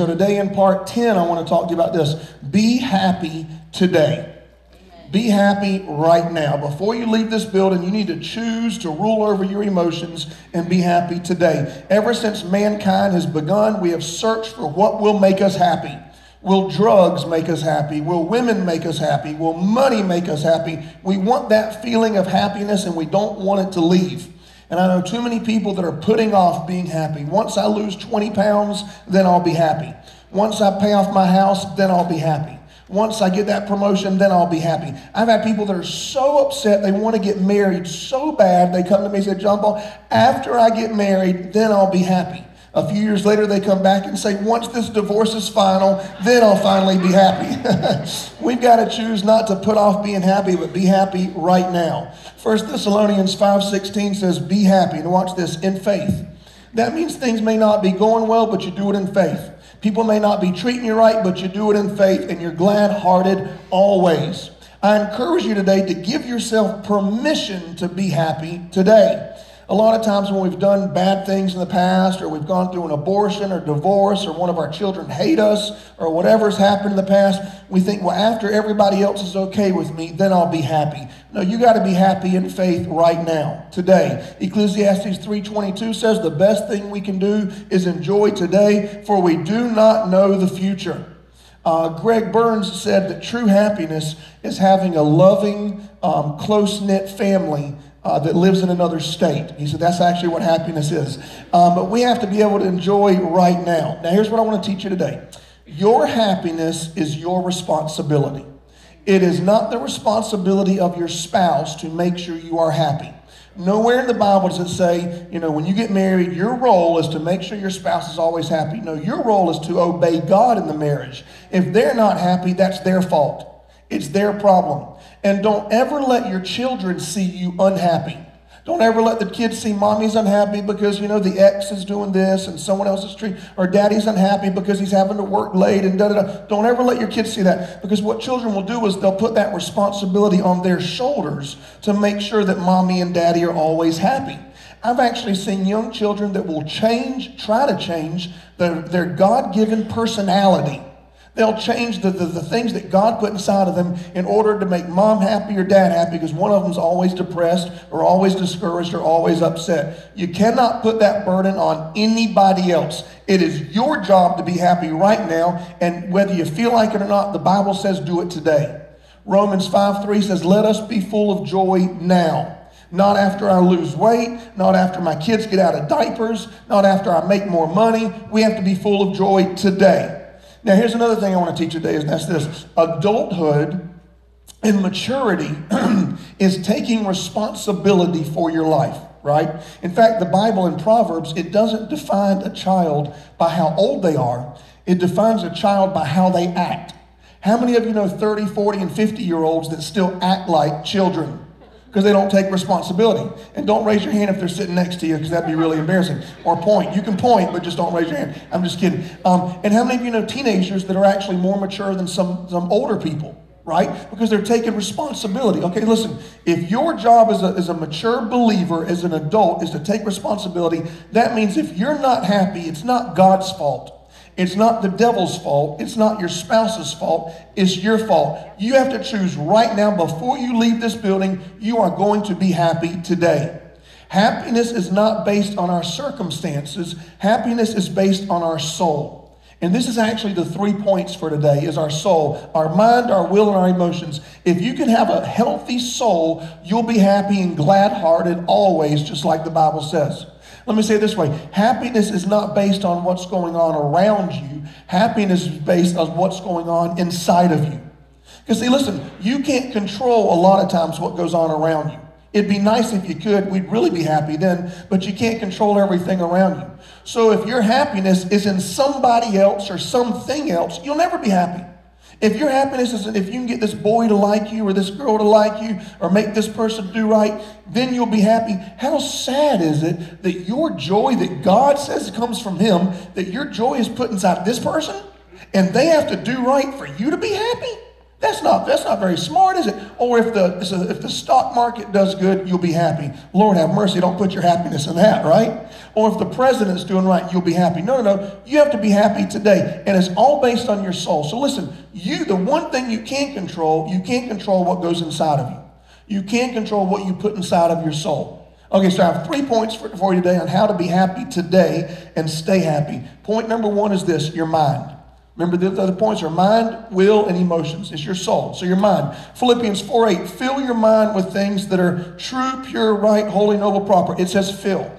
So, today in part 10, I want to talk to you about this. Be happy today. Be happy right now. Before you leave this building, you need to choose to rule over your emotions and be happy today. Ever since mankind has begun, we have searched for what will make us happy. Will drugs make us happy? Will women make us happy? Will money make us happy? We want that feeling of happiness and we don't want it to leave. And I know too many people that are putting off being happy. Once I lose 20 pounds, then I'll be happy. Once I pay off my house, then I'll be happy. Once I get that promotion, then I'll be happy. I've had people that are so upset they want to get married so bad, they come to me and say, John Paul, after I get married, then I'll be happy. A few years later, they come back and say, once this divorce is final, then I'll finally be happy. We've got to choose not to put off being happy, but be happy right now. 1 Thessalonians 5.16 says, be happy. And watch this, in faith. That means things may not be going well, but you do it in faith. People may not be treating you right, but you do it in faith and you're glad hearted always. I encourage you today to give yourself permission to be happy today. A lot of times when we've done bad things in the past, or we've gone through an abortion or divorce, or one of our children hate us, or whatever's happened in the past, we think, well, after everybody else is okay with me, then I'll be happy. No, you got to be happy in faith right now, today. Ecclesiastes 3.22 says the best thing we can do is enjoy today, for we do not know the future. Uh, Greg Burns said that true happiness is having a loving, um, close knit family uh, that lives in another state. He said that's actually what happiness is. Um, but we have to be able to enjoy right now. Now, here's what I want to teach you today your happiness is your responsibility. It is not the responsibility of your spouse to make sure you are happy. Nowhere in the Bible does it say, you know, when you get married, your role is to make sure your spouse is always happy. No, your role is to obey God in the marriage. If they're not happy, that's their fault. It's their problem. And don't ever let your children see you unhappy. Don't ever let the kids see mommy's unhappy because, you know, the ex is doing this and someone else is treating, or daddy's unhappy because he's having to work late and da da da. Don't ever let your kids see that because what children will do is they'll put that responsibility on their shoulders to make sure that mommy and daddy are always happy. I've actually seen young children that will change, try to change their, their God given personality They'll change the, the, the, things that God put inside of them in order to make mom happy or dad happy because one of them's always depressed or always discouraged or always upset. You cannot put that burden on anybody else. It is your job to be happy right now, and whether you feel like it or not, the Bible says do it today. Romans 5 3 says, Let us be full of joy now. Not after I lose weight, not after my kids get out of diapers, not after I make more money. We have to be full of joy today. Now, here's another thing I want to teach today, and that's this adulthood and maturity is taking responsibility for your life right? In fact, the Bible in Proverbs, it doesn't define a child by how old they are, it defines a child by how they act. How many of you know 30, 40, and 50 year olds that still act like children? Because they don't take responsibility. And don't raise your hand if they're sitting next to you because that'd be really embarrassing. Or point. You can point, but just don't raise your hand. I'm just kidding. Um, and how many of you know teenagers that are actually more mature than some, some older people? Right? Because they're taking responsibility. Okay, listen, if your job as a, as a mature believer, as an adult, is to take responsibility, that means if you're not happy, it's not God's fault. It's not the devil's fault. It's not your spouse's fault. It's your fault. You have to choose right now before you leave this building, you are going to be happy today. Happiness is not based on our circumstances. Happiness is based on our soul. And this is actually the three points for today is our soul, our mind, our will, and our emotions. If you can have a healthy soul, you'll be happy and glad-hearted always, just like the Bible says. Let me say this way happiness is not based on what's going on around you, happiness is based on what's going on inside of you. Because, see, listen, you can't control a lot of times what goes on around you. It'd be nice if you could, we'd really be happy then, but you can't control everything around you. So, if your happiness is in somebody else or something else, you'll never be happy. If your happiness is if you can get this boy to like you or this girl to like you or make this person do right, then you'll be happy. How sad is it that your joy that God says comes from Him, that your joy is put inside this person and they have to do right for you to be happy? That's not, that's not very smart, is it? Or if the, if the stock market does good, you'll be happy. Lord have mercy, don't put your happiness in that, right? Or if the president's doing right, you'll be happy. No, no, no. You have to be happy today. And it's all based on your soul. So listen, you, the one thing you can't control, you can't control what goes inside of you. You can't control what you put inside of your soul. Okay, so I have three points for, for you today on how to be happy today and stay happy. Point number one is this your mind. Remember, the other points are mind, will, and emotions. It's your soul. So your mind. Philippians 4 8, fill your mind with things that are true, pure, right, holy, noble, proper. It says fill.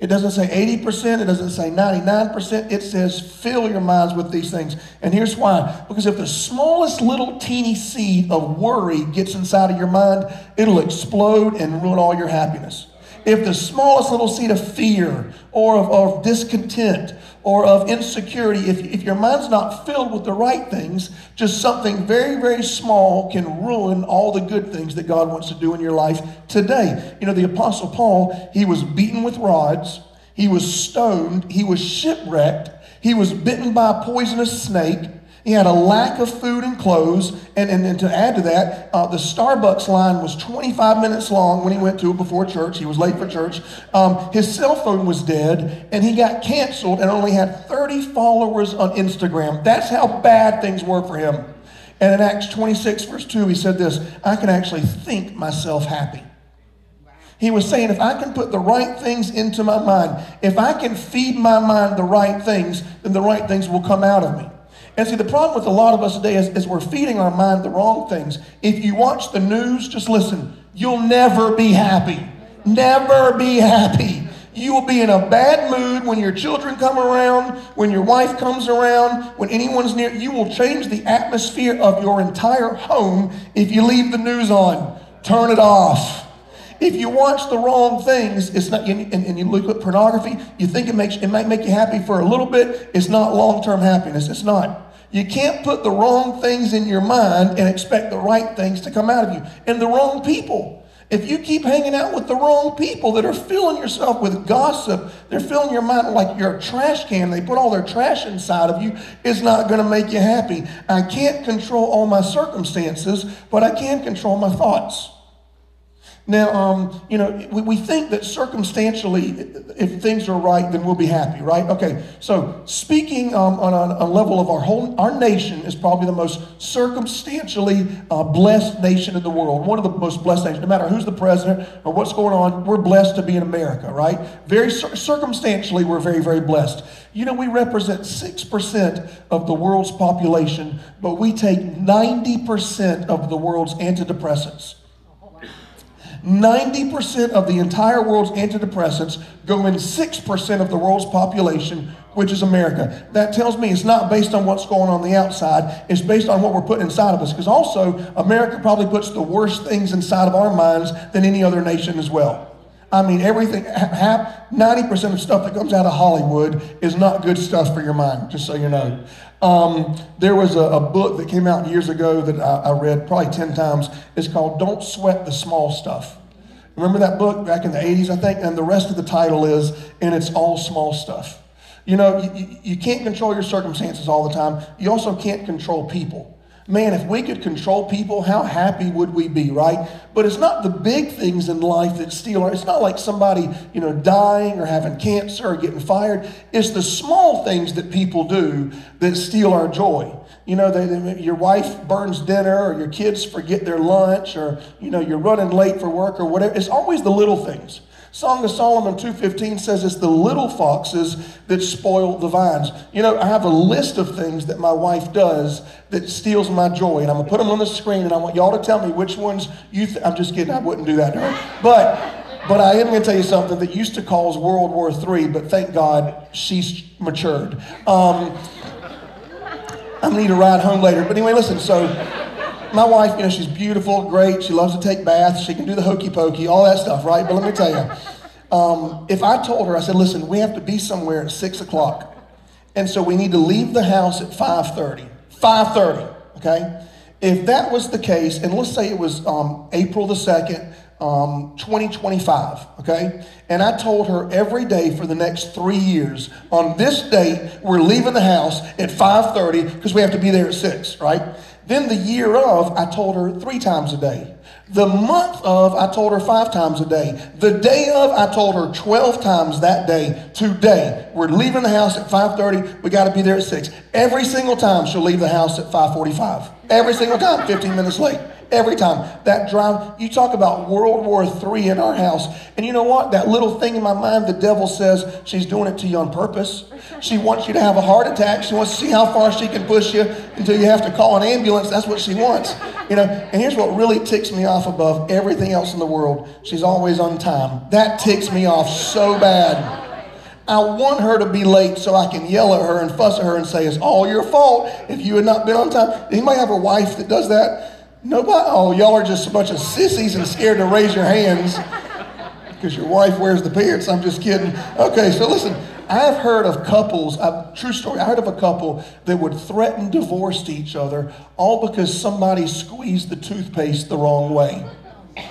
It doesn't say 80%, it doesn't say 99%. It says fill your minds with these things. And here's why. Because if the smallest little teeny seed of worry gets inside of your mind, it'll explode and ruin all your happiness if the smallest little seed of fear or of, of discontent or of insecurity, if, if your mind's not filled with the right things, just something very, very small can ruin all the good things that God wants to do in your life today. You know, the Apostle Paul, he was beaten with rods, he was stoned, he was shipwrecked, he was bitten by a poisonous snake. He had a lack of food and clothes. And, and, and to add to that, uh, the Starbucks line was 25 minutes long when he went to it before church. He was late for church. Um, his cell phone was dead, and he got canceled and only had 30 followers on Instagram. That's how bad things were for him. And in Acts 26, verse 2, he said this I can actually think myself happy. He was saying, if I can put the right things into my mind, if I can feed my mind the right things, then the right things will come out of me. And see, the problem with a lot of us today is, is we're feeding our mind the wrong things. If you watch the news, just listen. You'll never be happy. Never be happy. You will be in a bad mood when your children come around, when your wife comes around, when anyone's near. You will change the atmosphere of your entire home if you leave the news on. Turn it off. If you watch the wrong things, it's not, and, and you look at pornography, you think it makes it might make you happy for a little bit. It's not long-term happiness. It's not. You can't put the wrong things in your mind and expect the right things to come out of you. And the wrong people. If you keep hanging out with the wrong people that are filling yourself with gossip, they're filling your mind like you're a trash can. They put all their trash inside of you. It's not going to make you happy. I can't control all my circumstances, but I can control my thoughts. Now, um, you know, we, we think that circumstantially, if things are right, then we'll be happy, right? Okay, so speaking um, on a, a, level of our whole, our nation is probably the most circumstantially uh, blessed nation in the world. One of the most blessed nations. No matter who's the president or what's going on, we're blessed to be in America, right? Very cir- circumstantially, we're very, very blessed. You know, we represent 6% of the world's population, but we take 90% of the world's antidepressants. 90% of the entire world's antidepressants go in 6% of the world's population, which is America. That tells me it's not based on what's going on the outside, it's based on what we're putting inside of us. Because also, America probably puts the worst things inside of our minds than any other nation as well. I mean, everything, 90% of stuff that comes out of Hollywood is not good stuff for your mind, just so you know. Um, there was a, a, book that came out years ago that I, I, read probably 10 times. It's called Don't Sweat the Small Stuff. Remember that book back in the 80s, I think? And the rest of the title is, and it's all small stuff. You know, you, you can't control your circumstances all the time. You also can't control people. Man, if we could control people, how happy would we be, right? But it's not the big things in life that steal our, it's not like somebody, you know, dying or having cancer or getting fired. It's the small things that people do that steal our joy. You know, they, they, your wife burns dinner or your kids forget their lunch or, you know, you're running late for work or whatever. It's always the little things. Song of Solomon 2.15 says it's the little foxes that spoil the vines. You know, I have a list of things that my wife does that steals my joy. And I'm going to put them on the screen and I want y'all to tell me which ones you th- I'm just kidding. I wouldn't do that to her. But, but I am going to tell you something that used to cause World War III, but thank God she's matured. Um, I'm going to need a ride home later. But anyway, listen, so my wife, you know, she's beautiful, great. She loves to take baths. She can do the hokey pokey, all that stuff, right? But let me tell you, um, if I told her, I said, listen, we have to be somewhere at six o'clock, and so we need to leave the house at five thirty. Five thirty, okay? If that was the case, and let's say it was um, April the second, um, 2025, okay? And I told her every day for the next three years, on this date, we're leaving the house at 5.30 because we have to be there at 6, right? Then the year of, I told her three times a day. The month of, I told her five times a day. The day of, I told her 12 times that day. Today, we're leaving the house at 5.30. We got to be there at 6. Every single time she'll leave the house at 5.45. Every single time, 15 minutes late. Every time. That drive, you talk about World War III in our house. And you know what? That little thing in my mind, the devil says she's doing it to you on purpose. She wants you to have a heart attack. She wants to see how far she can push you until you have to call an ambulance. That's what she wants. You know, and here's what really ticks me off above everything else in the world. She's always on time. That ticks me off so bad. I want her to be late so I can yell at her and fuss at her and say, it's all your fault if you had not been on time. Anybody have a wife that does that? Nobody, oh, y'all are just a bunch of sissies and scared to raise your hands because your wife wears the pants. I'm just kidding. Okay, so listen, I've heard of couples, a true story, I heard of a couple that would threaten divorce to each other all because somebody squeezed the toothpaste the wrong way.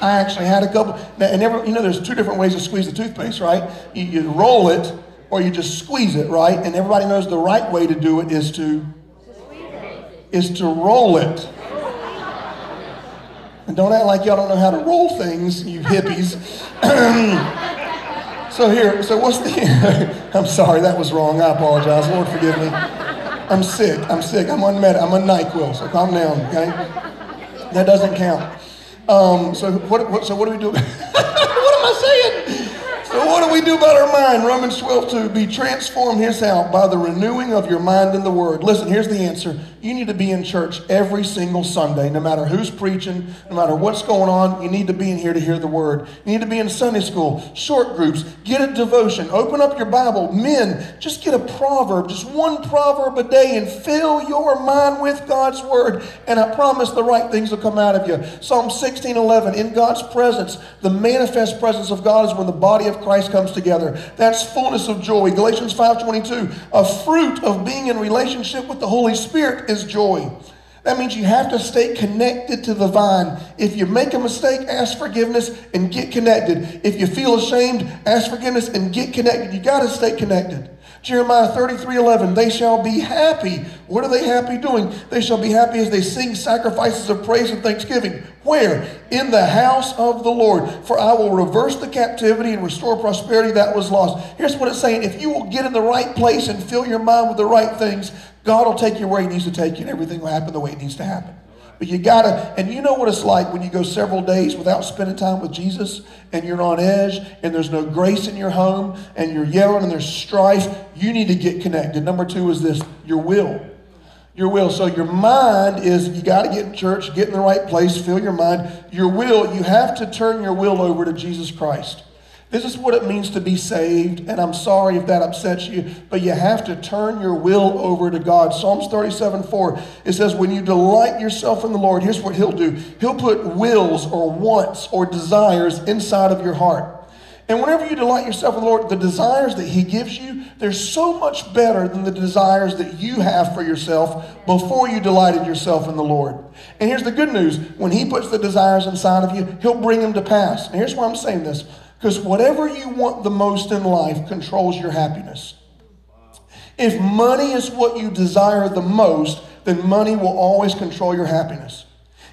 I actually had a couple, and every, you know, there's two different ways to squeeze the toothpaste, right? You, you roll it or you just squeeze it, right? And everybody knows the right way to do it is to, is to roll it. And don't act like y'all don't know how to roll things, you hippies. so here, so what's the? I'm sorry, that was wrong. I apologize. Lord, forgive me. I'm sick. I'm sick. I'm on med. I'm on Nyquil. So calm down, okay? That doesn't count. Um, so what, what? So what do we do? what am I saying? So what do we do about our mind? Romans 12, 2. Be transformed, here's how, by the renewing of your mind in the word. Listen, here's the answer. You need to be in church every single Sunday, no matter who's preaching, no matter what's going on. You need to be in here to hear the word. You need to be in Sunday school, short groups, get a devotion, open up your Bible. Men, just get a proverb, just one proverb a day, and fill your mind with God's word. And I promise the right things will come out of you. Psalm 16, 11. In God's presence, the manifest presence of God is when the body of Christ comes together. That's fullness of joy. Galatians 5:22. A fruit of being in relationship with the Holy Spirit is joy. That means you have to stay connected to the vine. If you make a mistake, ask forgiveness and get connected. If you feel ashamed, ask forgiveness and get connected. You got to stay connected. Jeremiah 33 11, they shall be happy. What are they happy doing? They shall be happy as they sing sacrifices of praise and thanksgiving. Where? In the house of the Lord. For I will reverse the captivity and restore prosperity that was lost. Here's what it's saying if you will get in the right place and fill your mind with the right things, God will take you where He needs to take you, and everything will happen the way it needs to happen. But you gotta, and you know what it's like when you go several days without spending time with Jesus and you're on edge and there's no grace in your home and you're yelling and there's strife. You need to get connected. Number two is this your will. Your will. So your mind is you got to get in church, get in the right place, fill your mind. Your will, you have to turn your will over to Jesus Christ. This is what it means to be saved, and I'm sorry if that upsets you, but you have to turn your will over to God. Psalms 37 4, it says, When you delight yourself in the Lord, here's what He'll do He'll put wills or wants or desires inside of your heart. And whenever you delight yourself in the Lord, the desires that He gives you, they're so much better than the desires that you have for yourself before you delighted yourself in the Lord. And here's the good news when He puts the desires inside of you, He'll bring them to pass. And here's why I'm saying this because whatever you want the most in life controls your happiness. If money is what you desire the most, then money will always control your happiness.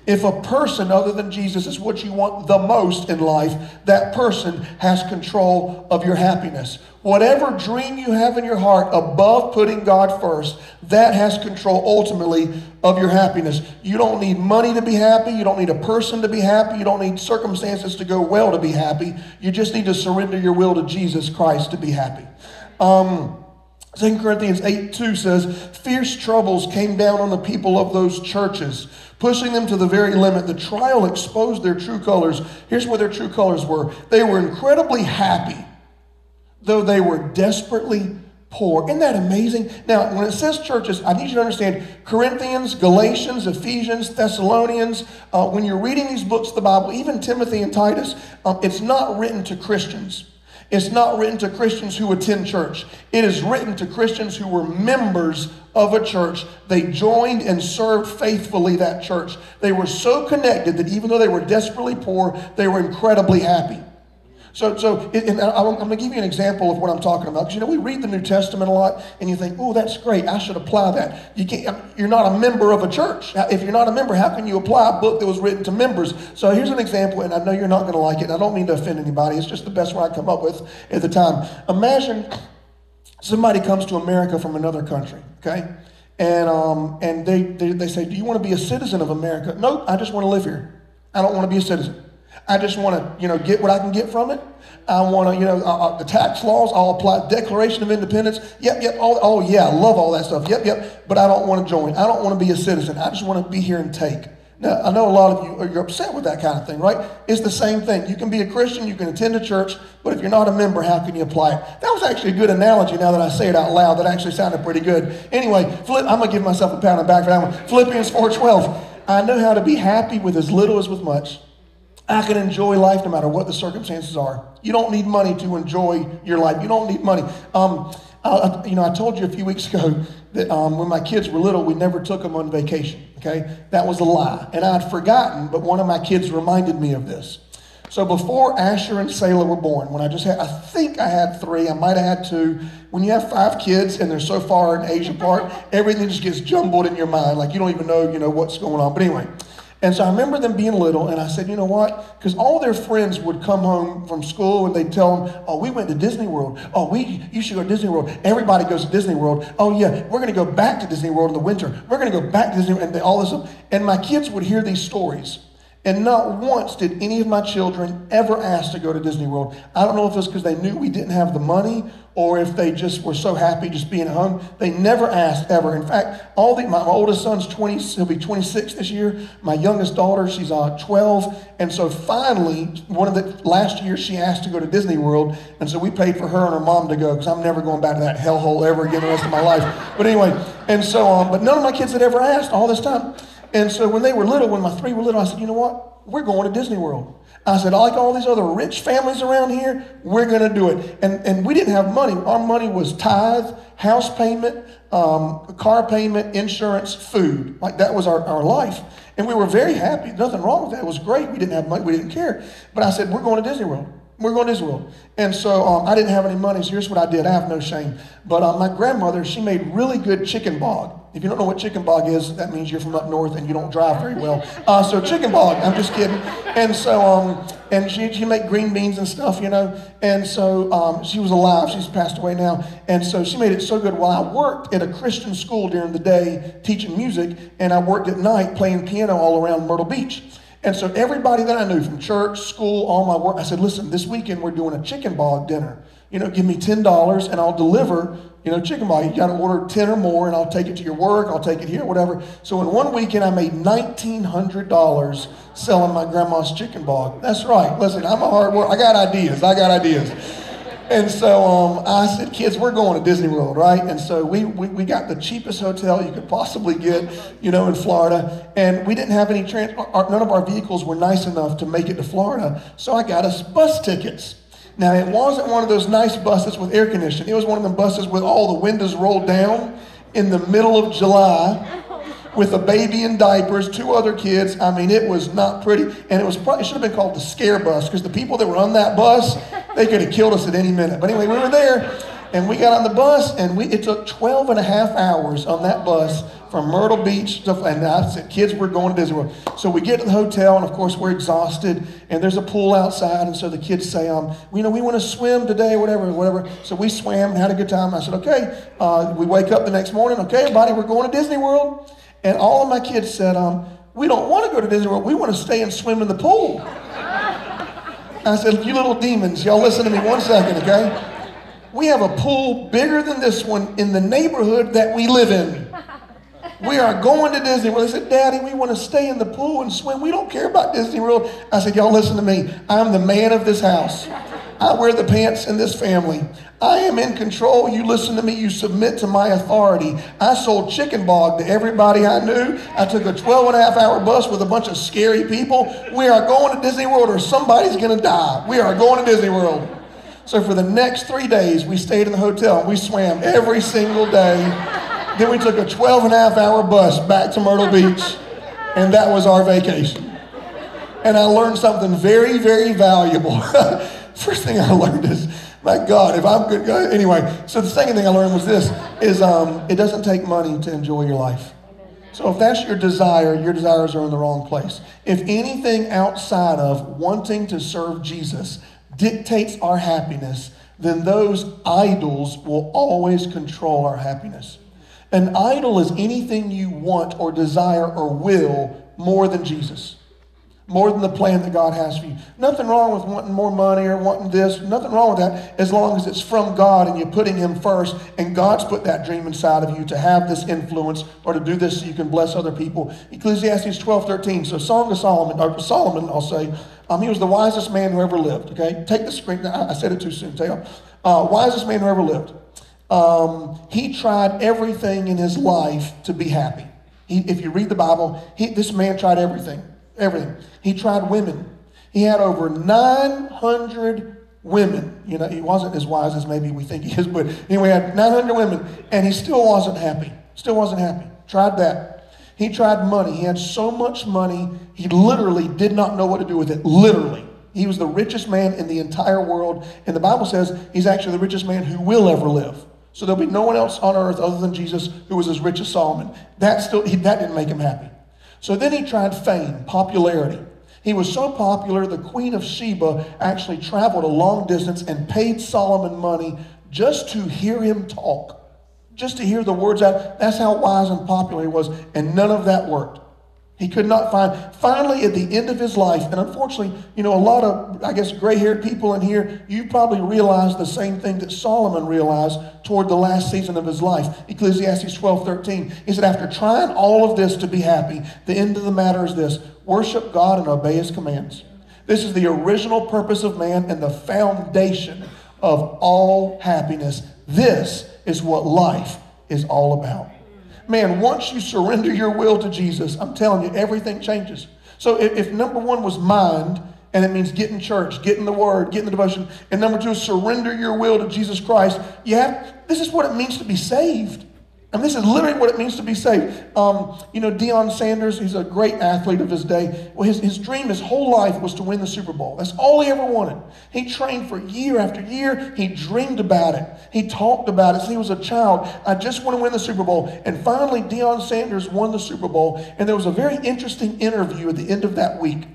If a person other than Jesus is what you want the most in life, that person has control of your happiness. Whatever dream you have in your heart above putting God first, that has control ultimately of your happiness. You don't need money to be happy. You don't need a person to be happy. You don't need circumstances to go well to be happy. You just need to surrender your will to Jesus Christ to be happy. Um, 2 Corinthians 8 2 says, Fierce troubles came down on the people of those churches, pushing them to the very limit. The trial exposed their true colors. Here's what their true colors were they were incredibly happy though they were desperately poor. Isn't that amazing? Now, when it says churches, I need you to understand Corinthians, Galatians, Ephesians, Thessalonians, uh, when you're reading these books of the Bible, even Timothy and Titus, um, it's not written to Christians. It's not written to Christians who attend church. It is written to Christians who were members of a church. They joined and served faithfully that church. They were so connected that even though they were desperately poor, they were incredibly happy. So, so, and I'm going to give you an example of what I'm talking about. Because you know, we read the New Testament a lot, and you think, "Oh, that's great. I should apply that." You can't. You're not a member of a church. If you're not a member, how can you apply a book that was written to members? So here's an example, and I know you're not going to like it. And I don't mean to offend anybody. It's just the best one I come up with at the time. Imagine somebody comes to America from another country. Okay. And, um, and they, they, they say, Do you want to be a citizen of America? Nope, I just want to live here. I don't want to be a citizen. I just want to, you know, get what I can get from it. I want to, you know, uh, uh, the tax laws, I'll apply Declaration of Independence. Yep, yep. All, oh, yeah, I love all that stuff. Yep, yep. But I don't want to join. I don't want to be a citizen. I just want to be here and take. Now, I know a lot of you oh, are upset with that kind of thing, right? It's the same thing. You can be a Christian, you can attend a church, but if you're not a member, how can you apply it? That was actually a good analogy now that I say it out loud. That actually sounded pretty good. Anyway, Philipp, I'm going to give myself a on the back for that one. Philippians 4.12. I know how to be happy with as little as with much. I can enjoy life no matter what the circumstances are. You don't need money to enjoy your life. You don't need money. Um, I, you know, I told you a few weeks ago that um, when my kids were little, we never took them on vacation. Okay, that was a lie, and I'd forgotten. But one of my kids reminded me of this. So before Asher and Selah were born, when I just had, I think I had three, I might have had two. When you have five kids and they're so far in age apart, everything just gets jumbled in your mind, like you don't even know, you know, what's going on. But anyway, and so I remember them being little, and I said, you know what? Because all their friends would come home from school and they'd tell them, oh, we went to Disney World. Oh, we, you should go to Disney World. Everybody goes to Disney World. Oh, yeah, we're going to go back to Disney World in the winter. We're going to go back to Disney World, and all this. And my kids would hear these stories. And not once did any of my children ever ask to go to Disney World. I don't know if it's because they knew we didn't have the money or if they just were so happy just being home. They never asked ever. In fact, all the, my, oldest son's 20, he'll be 26 this year. My youngest daughter, she's uh, 12. And so finally, one of the last year, she asked to go to Disney World. And so we paid for her and her mom to go because I'm never going back to that hellhole ever again the rest of my life. But anyway, and so, um, but none of my kids had ever asked all this time. And so when they were little, when my three were little, I said, you know what? We're going to Disney World. I said, like all these other rich families around here, we're going to do it. And, and we didn't have money. Our money was tithe, house payment, um, car payment, insurance, food. Like that was our, our life. And we were very happy. Nothing wrong with that. It was great. We didn't have money. We didn't care. But I said, we're going to Disney World. We're going to World. And so um, I didn't have any money. So here's what I did. I have no shame. But uh, my grandmother, she made really good chicken bog. If you don't know what chicken bog is, that means you're from up north and you don't drive very well. Uh, so chicken bog, I'm just kidding. And so, um, and she, she made green beans and stuff, you know. And so um, she was alive. She's passed away now. And so she made it so good. While I worked at a Christian school during the day teaching music, and I worked at night playing piano all around Myrtle Beach. And so everybody that I knew from church, school, all my work, I said, listen, this weekend we're doing a chicken bog dinner. You know, give me $10 and I'll deliver you know, chicken bog. You got to order 10 or more, and I'll take it to your work, I'll take it here, whatever. So in one weekend, I made $1,900 selling my grandma's chicken bog. That's right. Listen, I'm a hard worker. I got ideas. I got ideas. And so um, I said, kids, we're going to Disney World, right? And so we, we, we got the cheapest hotel you could possibly get, you know, in Florida. And we didn't have any, trans- none of our vehicles were nice enough to make it to Florida. So I got us bus tickets. Now, it wasn't one of those nice buses with air conditioning. It was one of them buses with all the windows rolled down in the middle of July with a baby in diapers, two other kids. I mean, it was not pretty. And it was probably, it should have been called the scare bus because the people that were on that bus, they could have killed us at any minute. But anyway, we were there and we got on the bus and we, it took 12 and a half hours on that bus from Myrtle Beach. To, and I said, kids, we're going to Disney World. So we get to the hotel, and of course, we're exhausted, and there's a pool outside. And so the kids say, um, you know, we want to swim today, whatever, whatever. So we swam and had a good time. I said, okay. Uh, we wake up the next morning, okay, everybody, we're going to Disney World. And all of my kids said, um, we don't want to go to Disney World. We want to stay and swim in the pool. I said, you little demons, y'all listen to me one second, okay? We have a pool bigger than this one in the neighborhood that we live in. We are going to Disney World. They said, Daddy, we want to stay in the pool and swim. We don't care about Disney World. I said, Y'all listen to me. I'm the man of this house. I wear the pants in this family. I am in control. You listen to me. You submit to my authority. I sold chicken bog to everybody I knew. I took a 12 and a half hour bus with a bunch of scary people. We are going to Disney World or somebody's going to die. We are going to Disney World. So for the next three days, we stayed in the hotel. We swam every single day. Then we took a 12 and a half hour bus back to Myrtle Beach, and that was our vacation. And I learned something very, very valuable. first thing I learned is, my God, if I'm good, anyway. So the second thing I learned was this: is um, it doesn't take money to enjoy your life. So if that's your desire, your desires are in the wrong place. If anything outside of wanting to serve Jesus dictates our happiness, then those idols will always control our happiness. An idol is anything you want or desire or will more than Jesus more than the plan that God has for you. Nothing wrong with wanting more money or wanting this. Nothing wrong with that as long as it's from God and you're putting Him first and God's put that dream inside of you to have this influence or to do this so you can bless other people. Ecclesiastes 12, 13. So Song of Solomon, or Solomon, I'll say, um, he was the wisest man who ever lived. Okay? Take the screen. I said it too soon. Take uh, wisest man who ever lived. Um, he tried everything in his life to be happy. He, if you read the Bible, he, this man tried everything everything. He tried women. He had over 900 women. You know, he wasn't as wise as maybe we think he is, but anyway, he had 900 women, and he still wasn't happy. Still wasn't happy. Tried that. He tried money. He had so much money, he literally did not know what to do with it. Literally. He was the richest man in the entire world. And the Bible says he's actually the richest man who will ever live. So there'll be no one else on earth other than Jesus who was as rich as Solomon. That still he, that didn't make him happy. So then he tried fame, popularity. He was so popular, the Queen of Sheba actually traveled a long distance and paid Solomon money just to hear him talk, just to hear the words out. That's how wise and popular he was, and none of that worked. He could not find. Finally, at the end of his life, and unfortunately, you know, a lot of, I guess, gray haired people in here, you probably realize the same thing that Solomon realized toward the last season of his life. Ecclesiastes 12 13. He said, After trying all of this to be happy, the end of the matter is this worship God and obey his commands. This is the original purpose of man and the foundation of all happiness. This is what life is all about. Man, once you surrender your will to Jesus, I'm telling you, everything changes. So if, if number one was mind, and it means getting church, getting the word, getting the devotion, and number two is surrender your will to Jesus Christ, you have, this is what it means to be saved. And this is literally what it means to be saved. Um, you know, Deion Sanders, he's a great athlete of his day. Well, his, his dream his whole life was to win the Super Bowl. That's all he ever wanted. He trained for year after year. He dreamed about it. He talked about it since he was a child. I just want to win the Super Bowl. And finally, Deion Sanders won the Super Bowl. And there was a very interesting interview at the end of that week.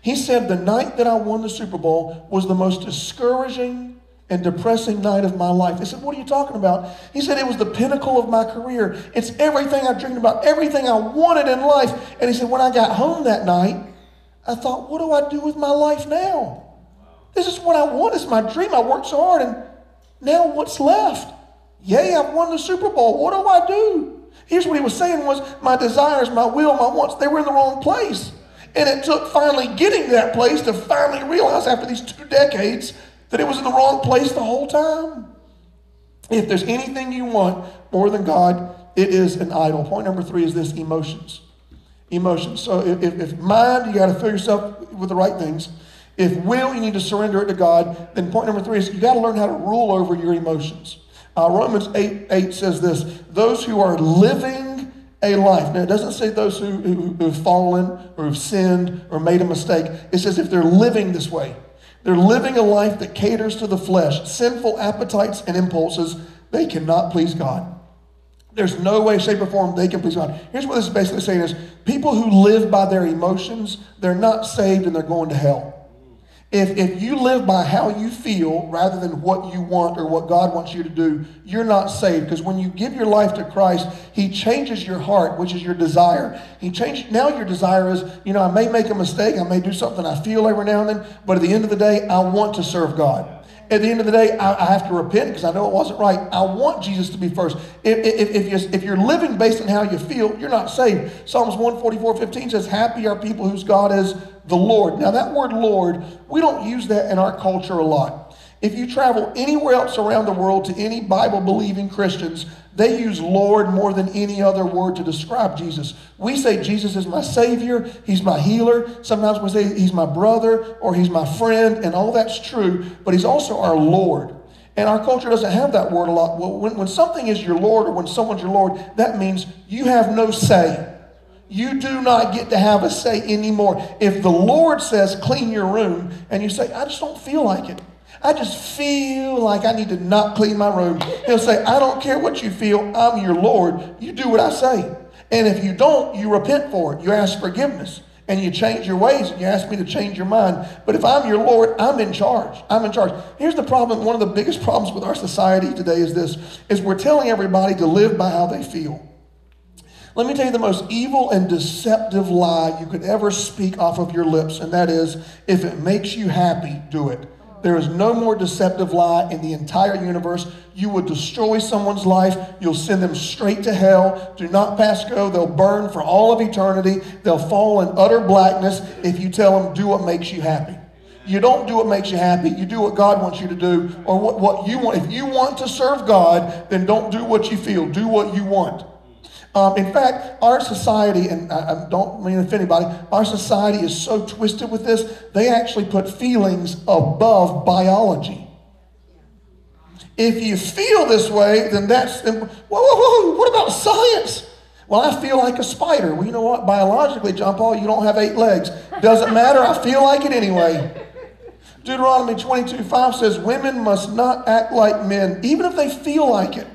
He said, The night that I won the Super Bowl was the most discouraging and depressing night of my life. They said, What are you talking about? He said, It was the pinnacle of my career. It's everything I dreamed about, everything I wanted in life. And he said, When I got home that night, I thought, What do I do with my life now? This is what I want. It's my dream. I worked so hard, and now what's left? Yay, I've won the Super Bowl. What do I do? Here's what he was saying was my desires, my will, my wants, they were in the wrong place. And it took finally getting that place to finally realize after these two decades that it was in the wrong place the whole time. If there's anything you want more than God, it is an idol. Point number three is this emotions. Emotions. So if, if mind, you got to fill yourself with the right things. If will, you need to surrender it to God. Then point number three is you got to learn how to rule over your emotions. Uh, Romans 8 8 says this those who are living a life. Now, it doesn't say those who, who, who've fallen or who've sinned or made a mistake. It says if they're living this way. They're living a life that caters to the flesh, sinful appetites and impulses. They cannot please God. There's no way, shape, or form they can please God. Here's what this is basically saying is people who live by their emotions, they're not saved and they're going to hell. If, if you live by how you feel rather than what you want or what God wants you to do, you're not saved. Because when you give your life to Christ, He changes your heart, which is your desire. He changed, now your desire is, you know, I may make a mistake, I may do something I feel every now and then, but at the end of the day, I want to serve God. At the end of the day, I, I have to repent because I know it wasn't right. I want Jesus to be first. If, if, if, you're, if you're living based on how you feel, you're not saved. Psalms 144 15 says, Happy are people whose God is the Lord. Now, that word Lord, we don't use that in our culture a lot. If you travel anywhere else around the world to any Bible believing Christians, they use Lord more than any other word to describe Jesus. We say Jesus is my Savior, He's my healer. Sometimes we say He's my brother or He's my friend, and all that's true, but He's also our Lord. And our culture doesn't have that word a lot. Well, when, when something is your Lord or when someone's your Lord, that means you have no say. You do not get to have a say anymore. If the Lord says clean your room and you say, I just don't feel like it. I just feel like I need to not clean my room. He'll say, I don't care what you feel. I'm your Lord. You do what I say. And if you don't, you repent for it. You ask forgiveness and you change your ways and you ask me to change your mind. But if I'm your Lord, I'm in charge. I'm in charge. Here's the problem. One of the biggest problems with our society today is this is we're telling everybody to live by how they feel. Let me tell you the most evil and deceptive lie you could ever speak off of your lips, and that is if it makes you happy, do it. There is no more deceptive lie in the entire universe. You would destroy someone's life. You'll send them straight to hell. Do not pass go. They'll burn for all of eternity. They'll fall in utter blackness if you tell them, do what makes you happy. You don't do what makes you happy. You do what God wants you to do or what, what you want. If you want to serve God, then don't do what you feel. Do what you want. Um, in fact, our society, and I, I don't mean to offend anybody, our society is so twisted with this, they actually put feelings above biology. If you feel this way, then that's, whoa, whoa, whoa, what about science? Well, I feel like a spider. Well, you know what? Biologically, John Paul, you don't have eight legs. Doesn't matter. I feel like it anyway. Deuteronomy 22 5 says, Women must not act like men, even if they feel like it.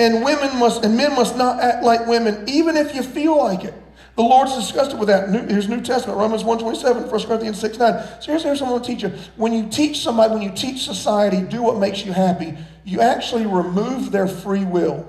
And women must, and men must not act like women, even if you feel like it. The Lord's discussed it with that. New, here's New Testament, Romans 1.27, 1 Corinthians 6, 9. So here's, here's what I'm going to teach you. When you teach somebody, when you teach society, do what makes you happy, you actually remove their free will.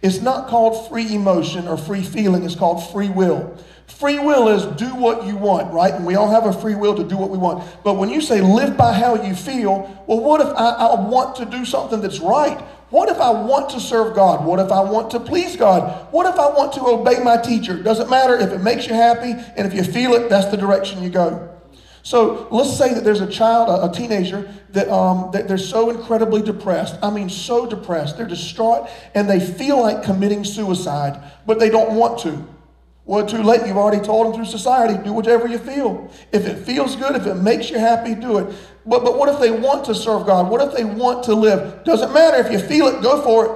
It's not called free emotion or free feeling, it's called free will. Free will is do what you want, right? And we all have a free will to do what we want. But when you say live by how you feel, well, what if I, I want to do something that's right? What if I want to serve God? What if I want to please God? What if I want to obey my teacher? Doesn't matter if it makes you happy and if you feel it, that's the direction you go. So let's say that there's a child, a, teenager, that, um, that they're so incredibly depressed. I mean, so depressed. They're distraught and they feel like committing suicide, but they don't want to. Well, too late. You've already told them through society, do whatever you feel. If it feels good, if it makes you happy, do it. But, but what if they want to serve God? What if they want to live? Doesn't matter. If you feel it, go for it.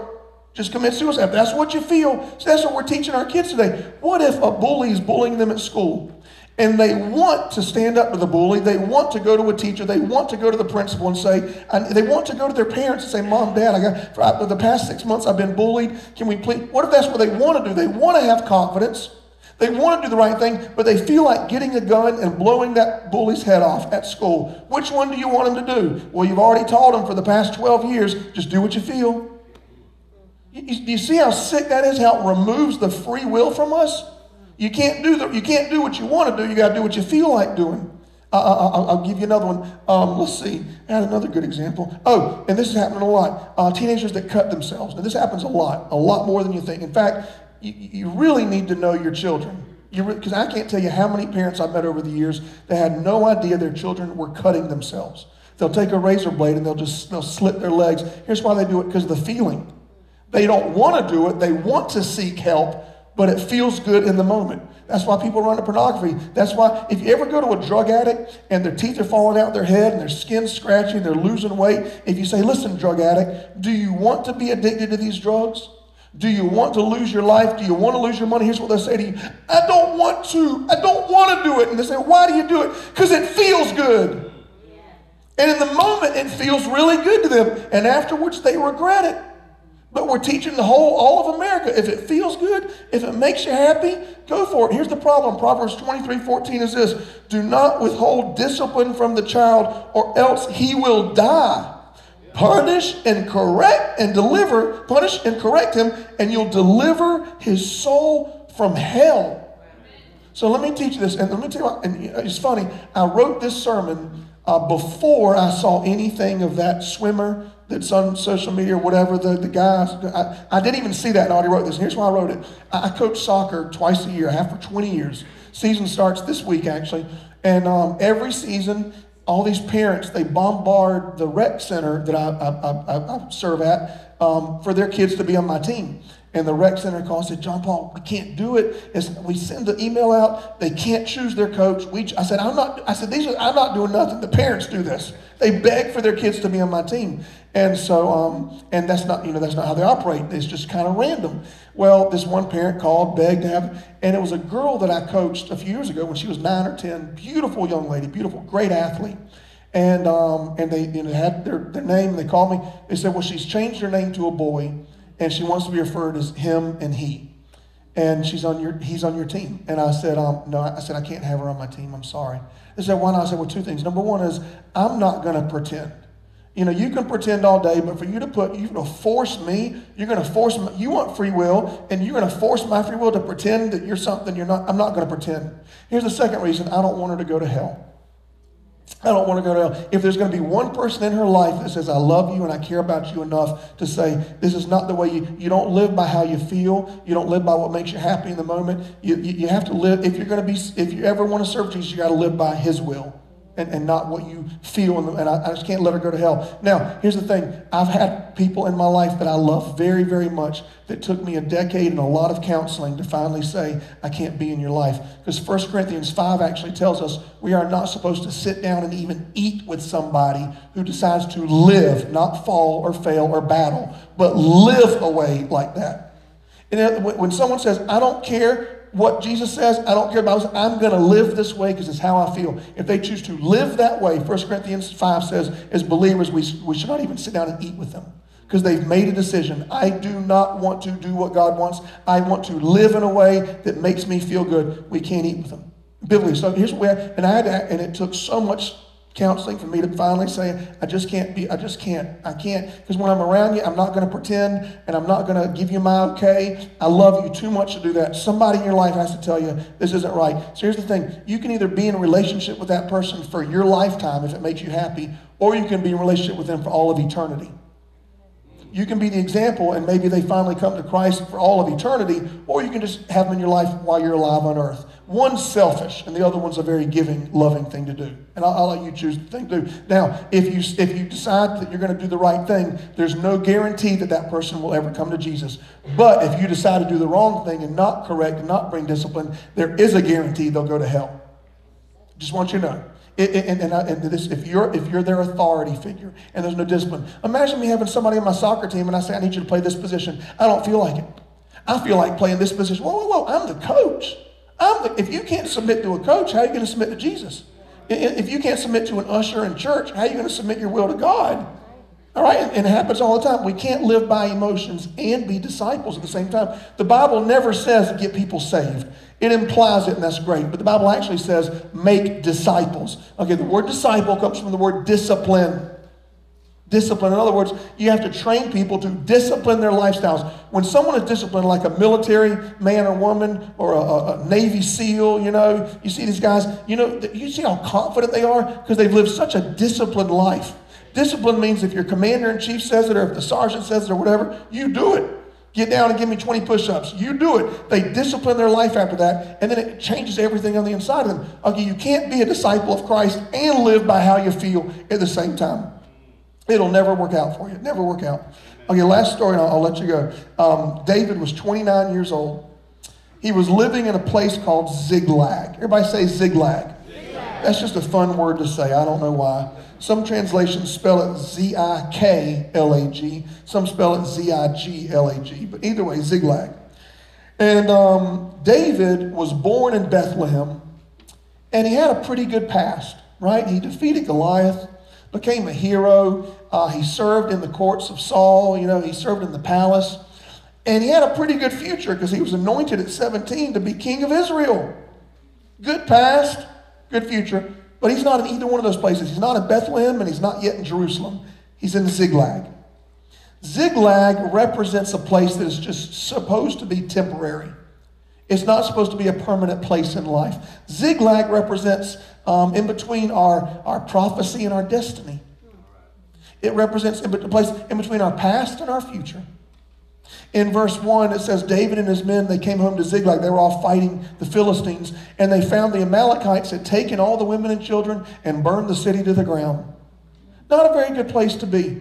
Just commit suicide. That's what you feel. So that's what we're teaching our kids today. What if a bully is bullying them at school? And they want to stand up to the bully. They want to go to a teacher. They want to go to the principal and say, and they want to go to their parents and say, Mom, Dad, I got, for the past six months I've been bullied. Can we please? What if that's what they want to do? They want to have confidence. They want to do the right thing, but they feel like getting a gun and blowing that bully's head off at school. Which one do you want them to do? Well, you've already taught them for the past 12 years just do what you feel. You, you, see how sick that is? How it removes the free will from us? You can't do, the, you can't do what you want to do, you got to do what you feel like doing. I'll, I'll, give you another one. Um, let's see. I had another good example. Oh, and this is happening a lot. Uh, teenagers that cut themselves. Now, this happens a lot, a lot more than you think. In fact, you, you really need to know your children. Because I can't tell you how many parents I've met over the years that had no idea their children were cutting themselves. They'll take a razor blade and they'll just they'll slit their legs. Here's why they do it because of the feeling. They don't want to do it. They want to seek help, but it feels good in the moment. That's why people run to pornography. That's why if you ever go to a drug addict and their teeth are falling out their head and their skin's scratchy, they're losing weight, if you say, listen, drug addict, do you want to be addicted to these drugs? Do you want to lose your life? Do you want to lose your money? Here's what they say to you I don't want to. I don't want to do it. And they say, Why do you do it? Because it feels good. And in the moment, it feels really good to them. And afterwards, they regret it. But we're teaching the whole, all of America. If it feels good, if it makes you happy, go for it. Here's the problem Proverbs 23 14 is this Do not withhold discipline from the child, or else he will die punish and correct and deliver, punish and correct him, and you'll deliver his soul from hell. So let me teach you this, and let me tell you, and it's funny. I wrote this sermon uh, before I saw anything of that swimmer that's on social media or whatever. The, the guys, I, I didn't even see that, and I already wrote this. And here's why I wrote it. I, I coach soccer twice a year. I have for 20 years. Season starts this week, actually. And um, every season, all these parents, they bombard the rec center that I, I, I, I serve at um, for their kids to be on my team. And the rec center calls said, John Paul, we can't do it. It's, we send the email out. They can't choose their coach. We, I said, I'm not, I said, these are, I'm not doing nothing. The parents do this. They beg for their kids to be on my team. And so, um, and that's not, you know, that's not how they operate. It's just kind of random. Well, this one parent called, begged to have, and it was a girl that I coached a few years ago when she was nine or 10, beautiful young lady, beautiful, great athlete. And, um, and they you know, had their, their name, and they called me. They said, well, she's changed her name to a boy, and she wants to be referred as him and he. And she's on your, he's on your team. And I said, um, no, I said, I can't have her on my team. I'm sorry. They said, why not? I said, well, two things. Number one is, I'm not going to pretend. You know, you can pretend all day, but for you to put, you're going to force me, you're going to force, me, you want free will, and you're going to force my free will to pretend that you're something you're not. I'm not going to pretend. Here's the second reason I don't want her to go to hell. I don't want to go to hell. If there's going to be one person in her life that says, I love you and I care about you enough to say, this is not the way you, you don't live by how you feel. You don't live by what makes you happy in the moment. You, you, you have to live, if you're going to be, if you ever want to serve Jesus, you got to live by his will and, and not what you feel. The, and I, I, just can't let her go to hell. Now, here's the thing I've had people in my life that I love very, very much that took me a decade and a lot of counseling to finally say, I can't be in your life. Because 1 Corinthians 5 actually tells us we are not supposed to sit down and even eat with somebody who decides to live, not fall or fail or battle, but live away like that. And uh, when someone says, I don't care what Jesus says, I don't care about. I'm going to live this way because it's how I feel. If they choose to live that way, 1 Corinthians 5 says, as believers, we, we should not even sit down and eat with them because they've made a decision. I do not want to do what God wants. I want to live in a way that makes me feel good. We can't eat with them. Biblically. So here's where, and I had to, and it took so much counseling for me to finally say, I just can't be, I just can't, I can't, because when I'm around you, I'm not going to pretend and I'm not going to give you my okay. I love you too much to do that. Somebody in your life has to tell you this isn't right. So here's the thing you can either be in a relationship with that person for your lifetime if it makes you happy, or you can be in a relationship with them for all of eternity you can be the example and maybe they finally come to Christ for all of eternity, or you can just have them in your life while you're alive on earth. One's selfish and the other one's a very giving, loving thing to do. And I'll, I'll let you choose the thing to do. Now, if you, if you decide that you're going to do the right thing, there's no guarantee that that person will ever come to Jesus. But if you decide to do the wrong thing and not correct and not bring discipline, there is a guarantee they'll go to hell. Just want you to know. It, and, and, and this, if you're if you're their authority figure and there's no discipline, imagine me having somebody on my soccer team and I say I need you to play this position. I don't feel like it. I feel like playing this position. Whoa, whoa, whoa! I'm the coach. Oh, I'm the, if you can't submit to a coach, how are you going to submit to Jesus? If you can't submit to an usher in church, how are you going to submit your will to God? All right, and it happens all the time. We can't live by emotions and be disciples at the same time. The Bible never says get people saved. It implies it, and that's great. But the Bible actually says make disciples. Okay, the word disciple comes from the word discipline. Discipline. In other words, you have to train people to discipline their lifestyles. When someone is disciplined, like a military man or woman or a, a, Navy SEAL, you know, you see these guys, you know, you see how confident they are because they've lived such a disciplined life. Discipline means if your commander in chief says it or if the sergeant says it or whatever, you do it. Get down and give me 20 push ups. You do it. They discipline their life after that, and then it changes everything on the inside of them. Okay, you can't be a disciple of Christ and live by how you feel at the same time. It'll never work out for you. Never work out. Okay, last story, and I'll, I'll let you go. Um, David was 29 years old. He was living in a place called Ziglag. Everybody say Ziglag. Ziglag. That's just a fun word to say. I don't know why. Some translations spell it Z I K L A G, some spell it Z I G L A G, but either way, Ziglag. And um, David was born in Bethlehem, and he had a pretty good past, right? He defeated Goliath, became a hero. Uh, he served in the courts of Saul, you know, he served in the palace. And he had a pretty good future because he was anointed at 17 to be king of Israel. Good past, good future. But he's not in either one of those places. He's not in Bethlehem and he's not yet in Jerusalem. He's in Ziglag. Ziglag represents a place that is just supposed to be temporary. It's not supposed to be a permanent place in life. Ziglag represents um, in between our, our prophecy and our destiny. It represents a place in between our past and our future. In verse 1, it says, David and his men, they came home to Ziklag. They were all fighting the Philistines, and they found the Amalekites had taken all the women and children and burned the city to the ground. Not a very good place to be.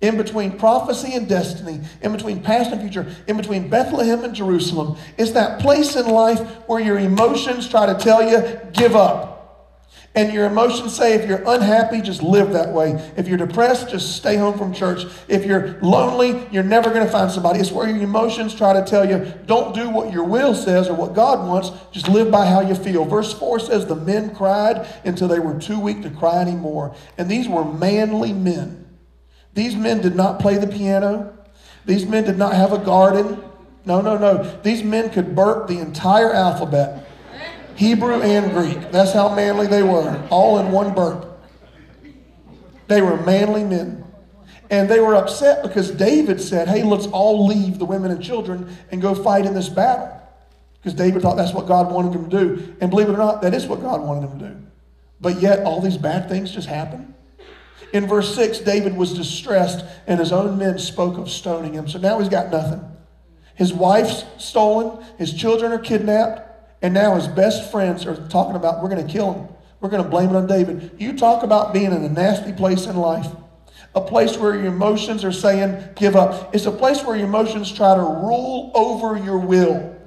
In between prophecy and destiny, in between past and future, in between Bethlehem and Jerusalem, it's that place in life where your emotions try to tell you, give up. And your emotions say if you're unhappy, just live that way. If you're depressed, just stay home from church. If you're lonely, you're never going to find somebody. It's where your emotions try to tell you, don't do what your will says or what God wants, just live by how you feel. Verse 4 says, The men cried until they were too weak to cry anymore. And these were manly men. These men did not play the piano, these men did not have a garden. No, no, no. These men could burp the entire alphabet. Hebrew and Greek. That's how manly they were, all in one burp. They were manly men. And they were upset because David said, Hey, let's all leave the women and children and go fight in this battle. Because David thought that's what God wanted him to do. And believe it or not, that is what God wanted him to do. But yet, all these bad things just happened. In verse 6, David was distressed, and his own men spoke of stoning him. So now he's got nothing. His wife's stolen, his children are kidnapped, and now his best friends are talking about, we're going to kill him. We're going to blame it on David. You talk about being in a nasty place in life, a place where your emotions are saying, give up. It's a place where your emotions try to rule over your will.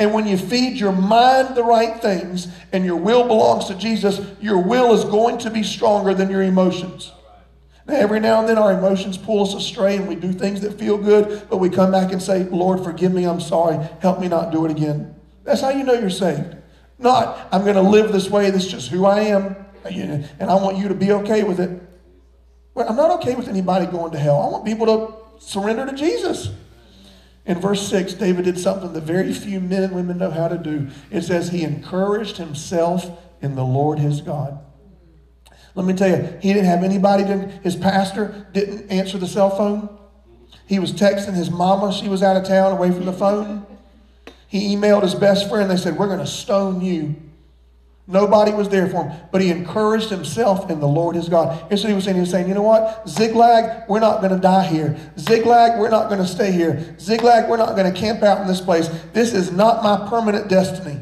And when you feed your mind the right things and your will belongs to Jesus, your will is going to be stronger than your emotions. Now, every now and then our emotions pull us astray and we do things that feel good, but we come back and say, Lord, forgive me, I'm sorry, help me not do it again. That's how you know you're saved. Not, I'm going to live this way, this is just who I am, and I want you to be okay with it. Well, I'm not okay with anybody going to hell. I want people to surrender to Jesus. In verse 6, David did something that very few men and women know how to do. It says he encouraged himself in the Lord his God. Let me tell you, he didn't have anybody, to, his pastor didn't answer the cell phone. He was texting his mama, she was out of town away from the phone. He emailed his best friend. They said, We're going to stone you. Nobody was there for him, but he encouraged himself in the Lord his God. Here's what he was saying. He was saying, you know what? Ziklag, we're not going to die here. Ziklag, we're not going to stay here. Ziklag, we're not going to camp out in this place. This is not my permanent destiny.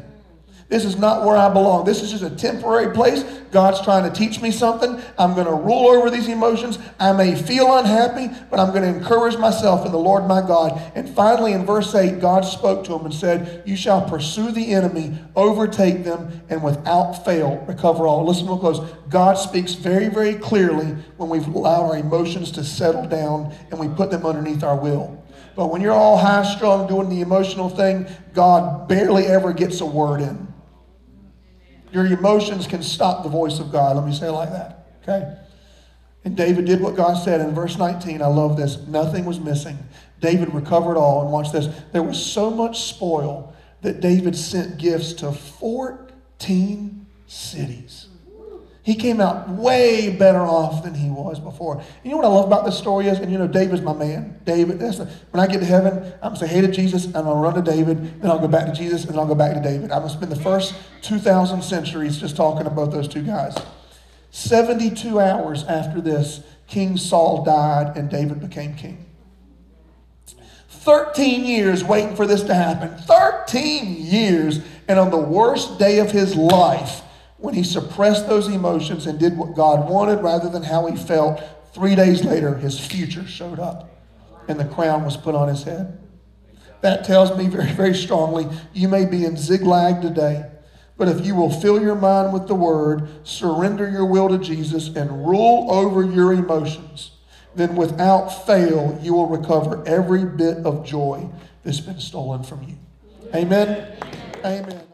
This is not where I belong. This is just a temporary place. God's trying to teach me something. I'm going to rule over these emotions. I may feel unhappy, but I'm going to encourage myself in the Lord my God. And finally, in verse 8, God spoke to him and said, You shall pursue the enemy, overtake them, and without fail recover all. Listen real close. God speaks very, very clearly when we've allowed our emotions to settle down and we put them underneath our will. But when you're all high strung doing the emotional thing, God barely ever gets a word in. Your emotions can stop the voice of God. Let me say it like that. Okay? And David did what God said in verse 19. I love this. Nothing was missing. David recovered all. And watch this. There was so much spoil that David sent gifts to 14 cities. He came out way better off than he was before. You know what I love about this story is, and you know, David's my man. David, when I get to heaven, I'm going to say hey to Jesus, and I'll run to David, then I'll go back to Jesus, and then I'll go back to David. I'm to spend the first 2,000 centuries just talking about those two guys. 72 hours after this, King Saul died, and David became king. 13 years waiting for this to happen. 13 years, and on the worst day of his life, when he suppressed those emotions and did what God wanted rather than how he felt, three days later, his future showed up and the crown was put on his head. That tells me very, very strongly you may be in Ziklag today, but if you will fill your mind with the word, surrender your will to Jesus, and rule over your emotions, then without fail, you will recover every bit of joy that's been stolen from you. Amen. Amen.